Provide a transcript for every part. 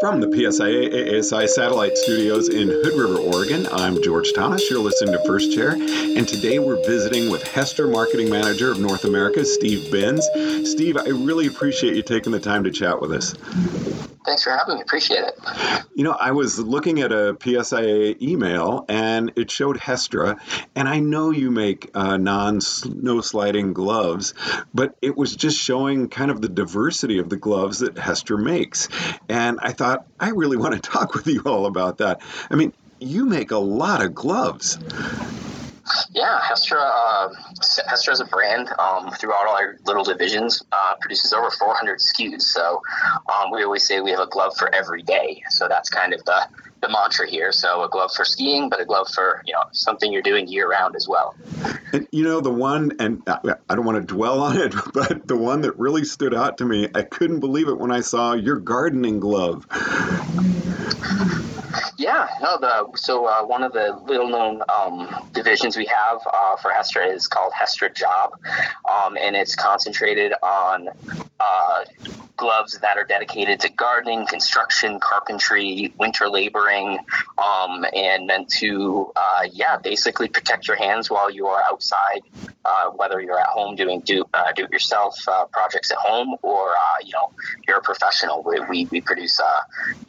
From the PSIA AASI satellite studios in Hood River, Oregon, I'm George Thomas. You're listening to First Chair, and today we're visiting with Hestra, Marketing Manager of North America, Steve Binns. Steve, I really appreciate you taking the time to chat with us. Thanks for having me. Appreciate it. You know, I was looking at a PSIA email and it showed Hestra, and I know you make uh, non snow sliding gloves, but it was just showing kind of the diversity of the gloves that Hestra makes. And I thought, I really want to talk with you all about that. I mean, you make a lot of gloves. Yeah, Hestra. Uh, Hestra as a brand um, throughout all our little divisions uh, produces over 400 SKUs. So um, we always say we have a glove for every day. So that's kind of the the mantra here. So a glove for skiing, but a glove for you know something you're doing year round as well. And you know the one, and I don't want to dwell on it, but the one that really stood out to me, I couldn't believe it when I saw your gardening glove. Yeah, no. The so uh, one of the little known um, divisions we have uh, for Hestra is called Hestra Job, um, and it's concentrated on uh, gloves that are dedicated to gardening, construction, carpentry, winter laboring, um, and meant to, uh, yeah, basically protect your hands while you are outside, uh, whether you're at home doing do, uh, do it yourself projects at home or, you know, you're a professional. We, we, we produce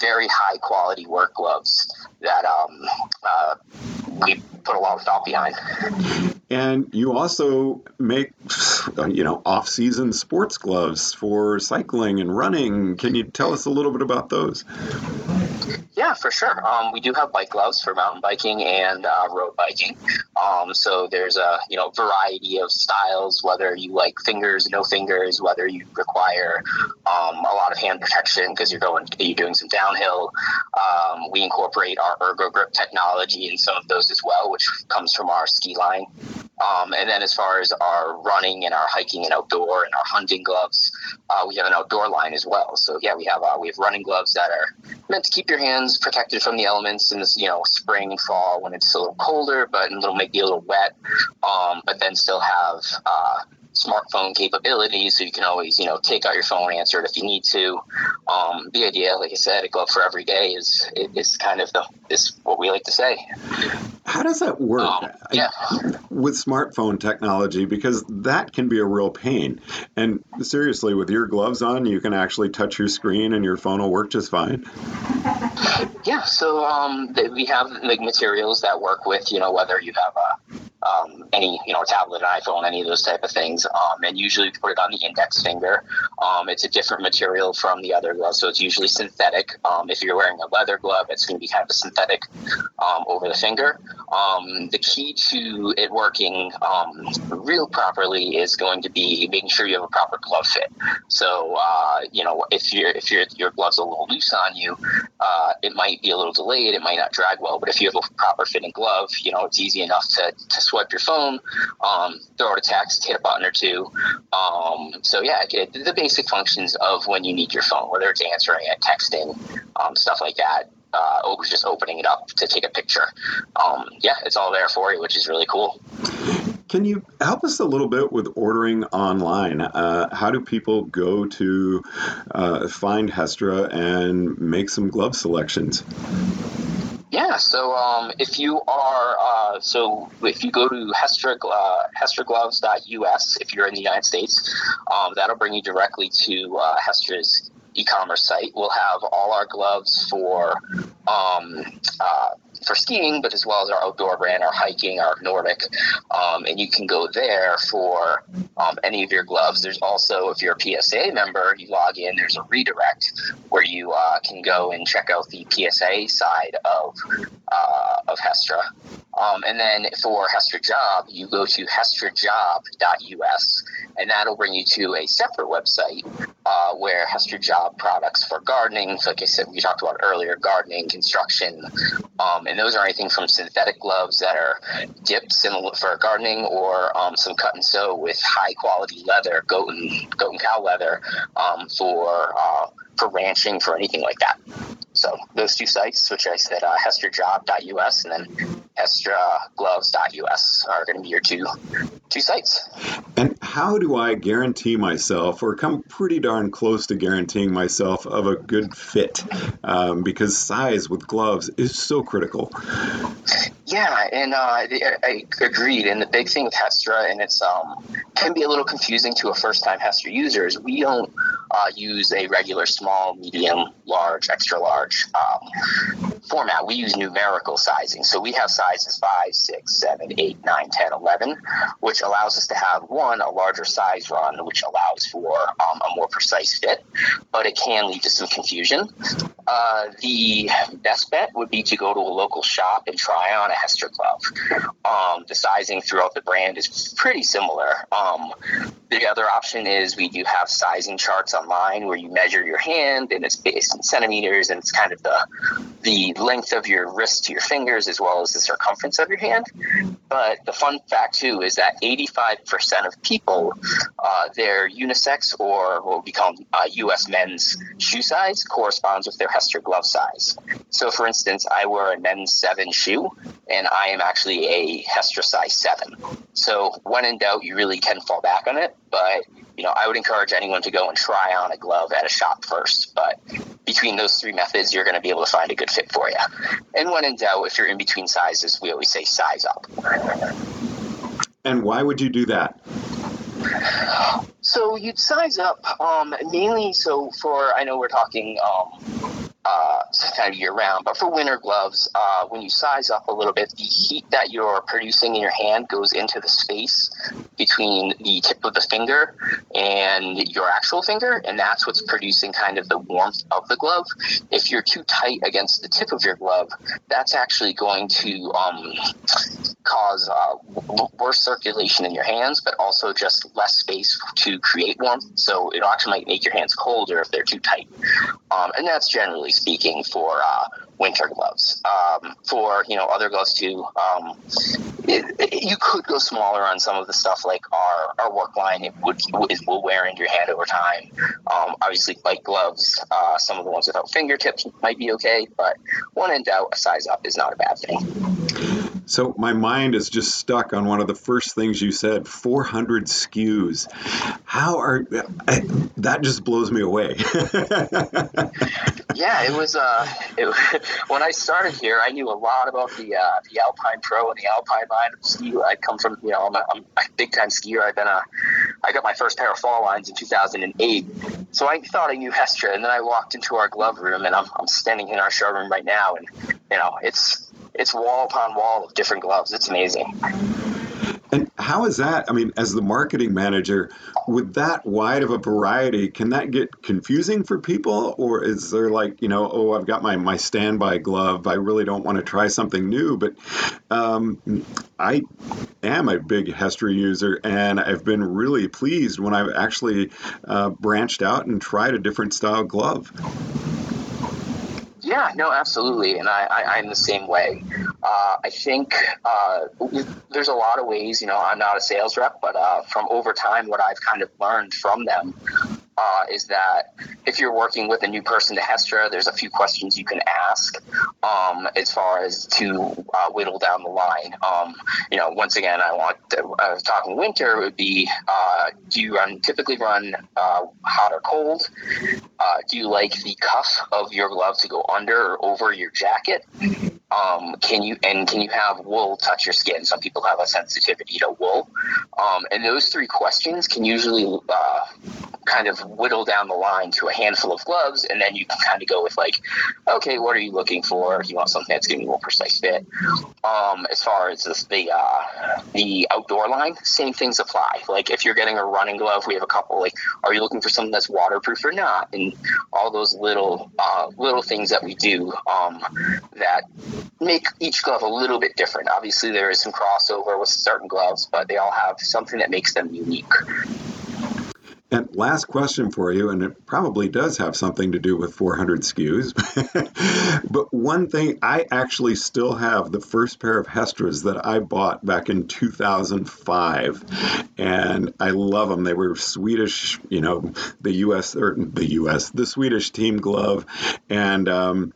very high quality work gloves that um, we put a lot of thought behind. And you also make, you know, off-season sports gloves for cycling and running. Can you tell us a little bit about those? Yeah, for sure. Um, we do have bike gloves for mountain biking and uh, road biking. Um, so there's a you know variety of styles, whether you like fingers, no fingers, whether you require um, a lot of hand protection because you're going you're doing some downhill. Um, we incorporate our ergo grip technology in some of those as well, which comes from our ski line. Um, and then as far as our running and our hiking and outdoor and our hunting gloves, uh, we have an outdoor line as well. So yeah, we have uh, we have running gloves that are meant to keep your hands protected from the elements in this you know spring and fall when it's a little colder, but it'll make you a little wet. Um, but then still have uh, smartphone capabilities, so you can always, you know, take out your phone, answer it if you need to. Um, the idea, like I said, a glove for every day is is kind of the is what we like to say. How does that work? Um, yeah. With smartphone technology, because that can be a real pain. And seriously, with your gloves on, you can actually touch your screen and your phone will work just fine. Yeah. So um, we have like materials that work with, you know, whether you have a um, any you know tablet, iPhone, any of those type of things. Um, and usually put it on the index finger. Um, it's a different material from the other gloves, so it's usually synthetic. Um, if you're wearing a leather glove, it's going to be kind of a synthetic um, over the finger. Um, the key to it working real properly is going to be making sure you have a proper glove fit. So uh, you know if you if your your gloves a little loose on you, uh, it might be a little delayed. It might not drag well. But if you have a proper fitting glove, you know it's easy enough to to swipe your phone, um, throw out a text, hit a button or two. Um, so yeah, the basic functions of when you need your phone, whether it's answering it, texting, um, stuff like that. Uh, just opening it up to take a picture. Um, yeah, it's all there for you, which is really cool. Can you help us a little bit with ordering online? Uh, how do people go to uh, find Hestra and make some glove selections? Yeah, so um, if you are, uh, so if you go to Hestra, uh, hestragloves.us, if you're in the United States, um, that'll bring you directly to uh, Hestra's e-commerce site. We'll have all our gloves for um, uh, for skiing, but as well as our outdoor brand, our hiking, our Nordic. Um, and you can go there for um, any of your gloves. There's also, if you're a PSA member, you log in, there's a redirect where you uh, can go and check out the PSA side of, uh, of Hestra. Um, and then for Hestra Job, you go to hestrajob.us, and that'll bring you to a separate website uh, where Hestra Job products for gardening, like I said, we talked about earlier, gardening, construction, um, and those are anything from synthetic gloves that are dipped in, for gardening or um, some cut and sew with high quality leather, goat and, goat and cow leather um, for, uh, for ranching, for anything like that. So those two sites, which I said, uh, hestrajob.us and then hestragloves.us are going to be your two two sites. And how do I guarantee myself, or come pretty darn close to guaranteeing myself, of a good fit? Um, because size with gloves is so critical. Yeah, and uh, I agreed. And the big thing with Hestra, and it's um, can be a little confusing to a first-time Hestra user, is we don't uh, use a regular small, medium, large, extra large um, format. We use numerical sizing. So we have sizes 5, 6, 7, 8, 9, 10, 11, which allows us to have one, a larger size run, which allows for um, a more precise fit, but it can lead to some confusion. Uh, the best bet would be to go to a local shop and try on a Hestra glove. Um, the sizing throughout the brand is pretty similar. Um, the other option is we do have sizing charts online where you measure your hand and it's based in centimeters and it's kind of the the length of your wrist to your fingers as well as the circumference of your hand. But the fun fact too is that 85% of people, uh, their unisex or what we call uh, U.S. men's shoe size corresponds with their Hestra glove size. So, for instance, I wear a men's seven shoe, and I am actually a Hestra size seven. So, when in doubt, you really can fall back on it. But you know, I would encourage anyone to go and try on a glove at a shop first. But between those three methods, you're going to be able to find a good fit for you. And when in doubt, if you're in between sizes, we always say size up. And why would you do that? So you'd size up um, mainly so for I know we're talking um, uh, kind of year round. But for winter gloves, uh, when you size up a little bit, the heat that you're producing in your hand goes into the space between the tip of the finger and your actual finger, and that's what's producing kind of the warmth of the glove. If you're too tight against the tip of your glove, that's actually going to um, cause uh, worse circulation in your hands, but also just less space to create warmth. So it actually might make your hands colder if they're too tight. Um, and that's generally speaking for uh, winter gloves. Um, for you know other gloves too, um, it, it, you could go smaller on some of the stuff like our, our work line. It would it will wear into your hand over time. Um, obviously, like gloves, uh, some of the ones without fingertips might be okay, but when in doubt, a size up is not a bad thing. So my mind is just stuck on one of the first things you said 400 SKUs. How are I, that just blows me away. yeah, it was uh it, when I started here, I knew a lot about the uh, the Alpine Pro and the Alpine line of ski. I come from, you know, I'm a, I'm a big time skier. I've been a I got my first pair of fall lines in 2008. So I thought I knew Hestra and then I walked into our glove room and I'm I'm standing in our showroom right now and you know, it's it's wall upon wall of different gloves. It's amazing. And how is that? I mean, as the marketing manager, with that wide of a variety, can that get confusing for people? Or is there like, you know, oh, I've got my, my standby glove. I really don't want to try something new. But um, I am a big Hestra user, and I've been really pleased when I've actually uh, branched out and tried a different style glove. Yeah, no, absolutely, and I, I am the same way. Uh, I think uh, there's a lot of ways. You know, I'm not a sales rep, but uh, from over time, what I've kind of learned from them uh, is that if you're working with a new person to Hestra, there's a few questions you can ask um, as far as to uh, whittle down the line. Um, you know, once again, I want to, I was talking winter would be uh, do you run typically run uh, hot or cold? Uh, do you like the cuff of your glove to go under or over your jacket? Um, can you and can you have wool touch your skin? Some people have a sensitivity to wool, um, and those three questions can usually uh, kind of whittle down the line to a handful of gloves, and then you can kind of go with like, okay, what are you looking for? You want something that's going to be more precise fit. Um, as far as the the, uh, the outdoor line, same things apply. Like if you're getting a running glove, we have a couple. Like, are you looking for something that's waterproof or not? And all those little uh, little things that we do um, that make each glove a little bit different. Obviously, there is some crossover with certain gloves, but they all have something that makes them unique. And last question for you, and it probably does have something to do with 400 SKUs. but one thing, I actually still have the first pair of Hestras that I bought back in 2005, and I love them. They were Swedish, you know, the U.S. or the U.S. the Swedish team glove, and um,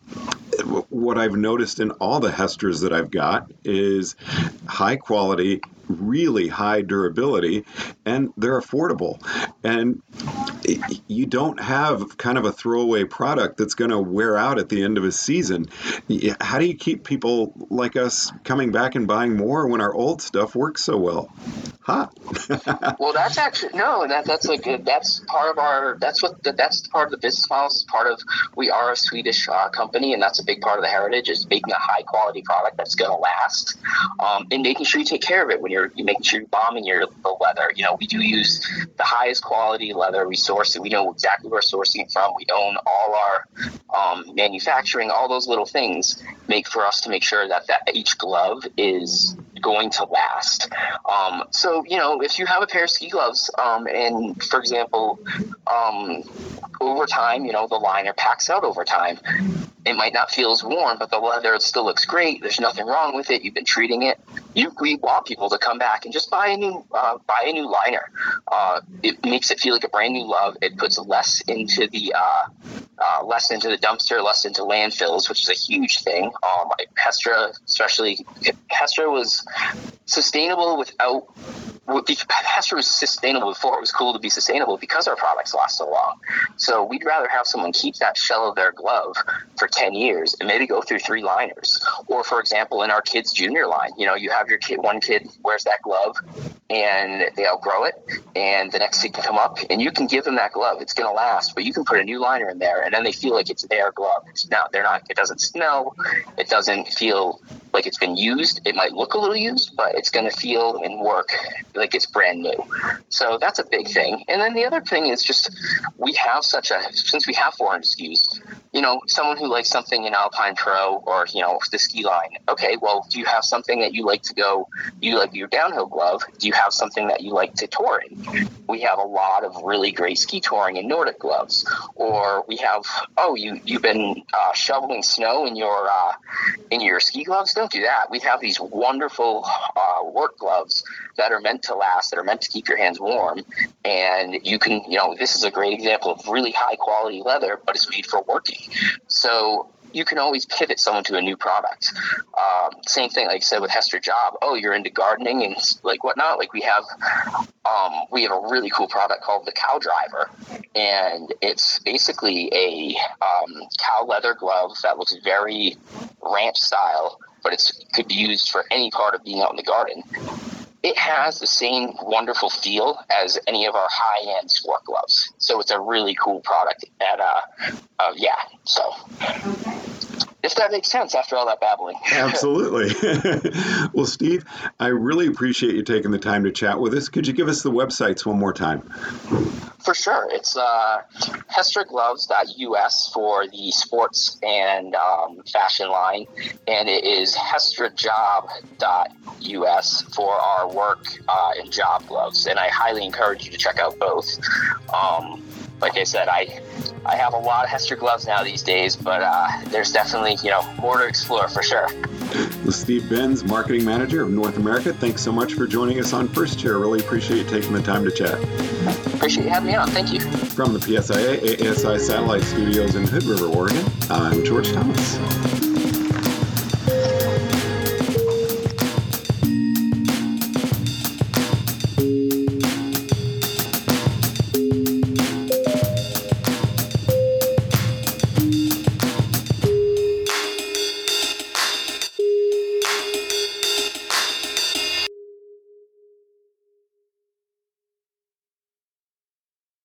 what I've noticed in all the Hestras that I've got is high quality, really high durability, and they're affordable. And you don't have kind of a throwaway product that's going to wear out at the end of a season. How do you keep people like us coming back and buying more when our old stuff works so well? Huh? well, that's actually no. That that's like that's part of our. That's what that's part of the business model. It's part of we are a Swedish uh, company, and that's a big part of the heritage is making a high quality product that's going to last, um, and making sure you take care of it when you're, you're making sure you're bombing your the leather. You know, we do use the highest quality leather. We source it. We know exactly where we're sourcing from. We own all our um, manufacturing. All those little things make for us to make sure that that each glove is going to last. Um, so you know, if you have a pair of ski gloves, um, and for example, um, over time, you know, the liner packs out over time. It might not feel as warm, but the leather still looks great. There's nothing wrong with it. You've been treating it. You, we want people to come back and just buy a new uh, buy a new liner. Uh, it makes it feel like a brand new love. It puts less into the uh, uh, less into the dumpster, less into landfills, which is a huge thing. Um, Hestra, especially Hestra, was sustainable without Hestra was sustainable before it was cool to be sustainable because our products last so long. So we'd rather have someone keep that shell of their glove for 10 years and maybe go through three liners. Or, for example, in our kids' junior line, you know, you have your kid, one kid wears that glove and they outgrow it, and the next kid can come up and you can give them that glove. It's going to last, but you can put a new liner in there and then they feel like it's their glove. It's not, they're not, it doesn't smell, it doesn't feel like it's been used. It might look a little used, but it's going to feel and work like it's brand new. So that's a big thing. And then the other thing is just we have such a since we have 400 SKUs, You know, someone who likes something in Alpine Pro or you know the ski line. Okay, well, do you have something that you like to go? You like your downhill glove? Do you have something that you like to tour in? We have a lot of really great ski touring and Nordic gloves. Or we have oh you you've been uh, shoveling snow in your uh, in your ski gloves. Don't do that. We have these wonderful uh, work gloves that are meant to last, that are meant to keep your hands warm. And you can, you know, this is a great example of really high quality leather, but it's made for working. So you can always pivot someone to a new product. Um, same thing, like I said with Hestra Job. Oh, you're into gardening and like whatnot. Like we have, um, we have a really cool product called the Cow Driver, and it's basically a um, cow leather glove that looks very ranch style, but it could be used for any part of being out in the garden it has the same wonderful feel as any of our high end sport gloves. So it's a really cool product. At uh, uh yeah. So if that makes sense after all that babbling. Absolutely. well, Steve, I really appreciate you taking the time to chat with us. Could you give us the websites one more time? For sure. It's uh, hestragloves.us for the sports and um, fashion line, and it is hestrajob.us for our work uh, and job gloves. And I highly encourage you to check out both. Um, like I said, I I have a lot of Hestra gloves now these days, but uh, there's definitely you know more to explore for sure. Well, Steve Binns, marketing manager of North America, thanks so much for joining us on First Chair. Really appreciate you taking the time to chat. Appreciate you having me on. Thank you. From the PSIA AASI Satellite Studios in Hood River, Oregon, I'm George Thomas.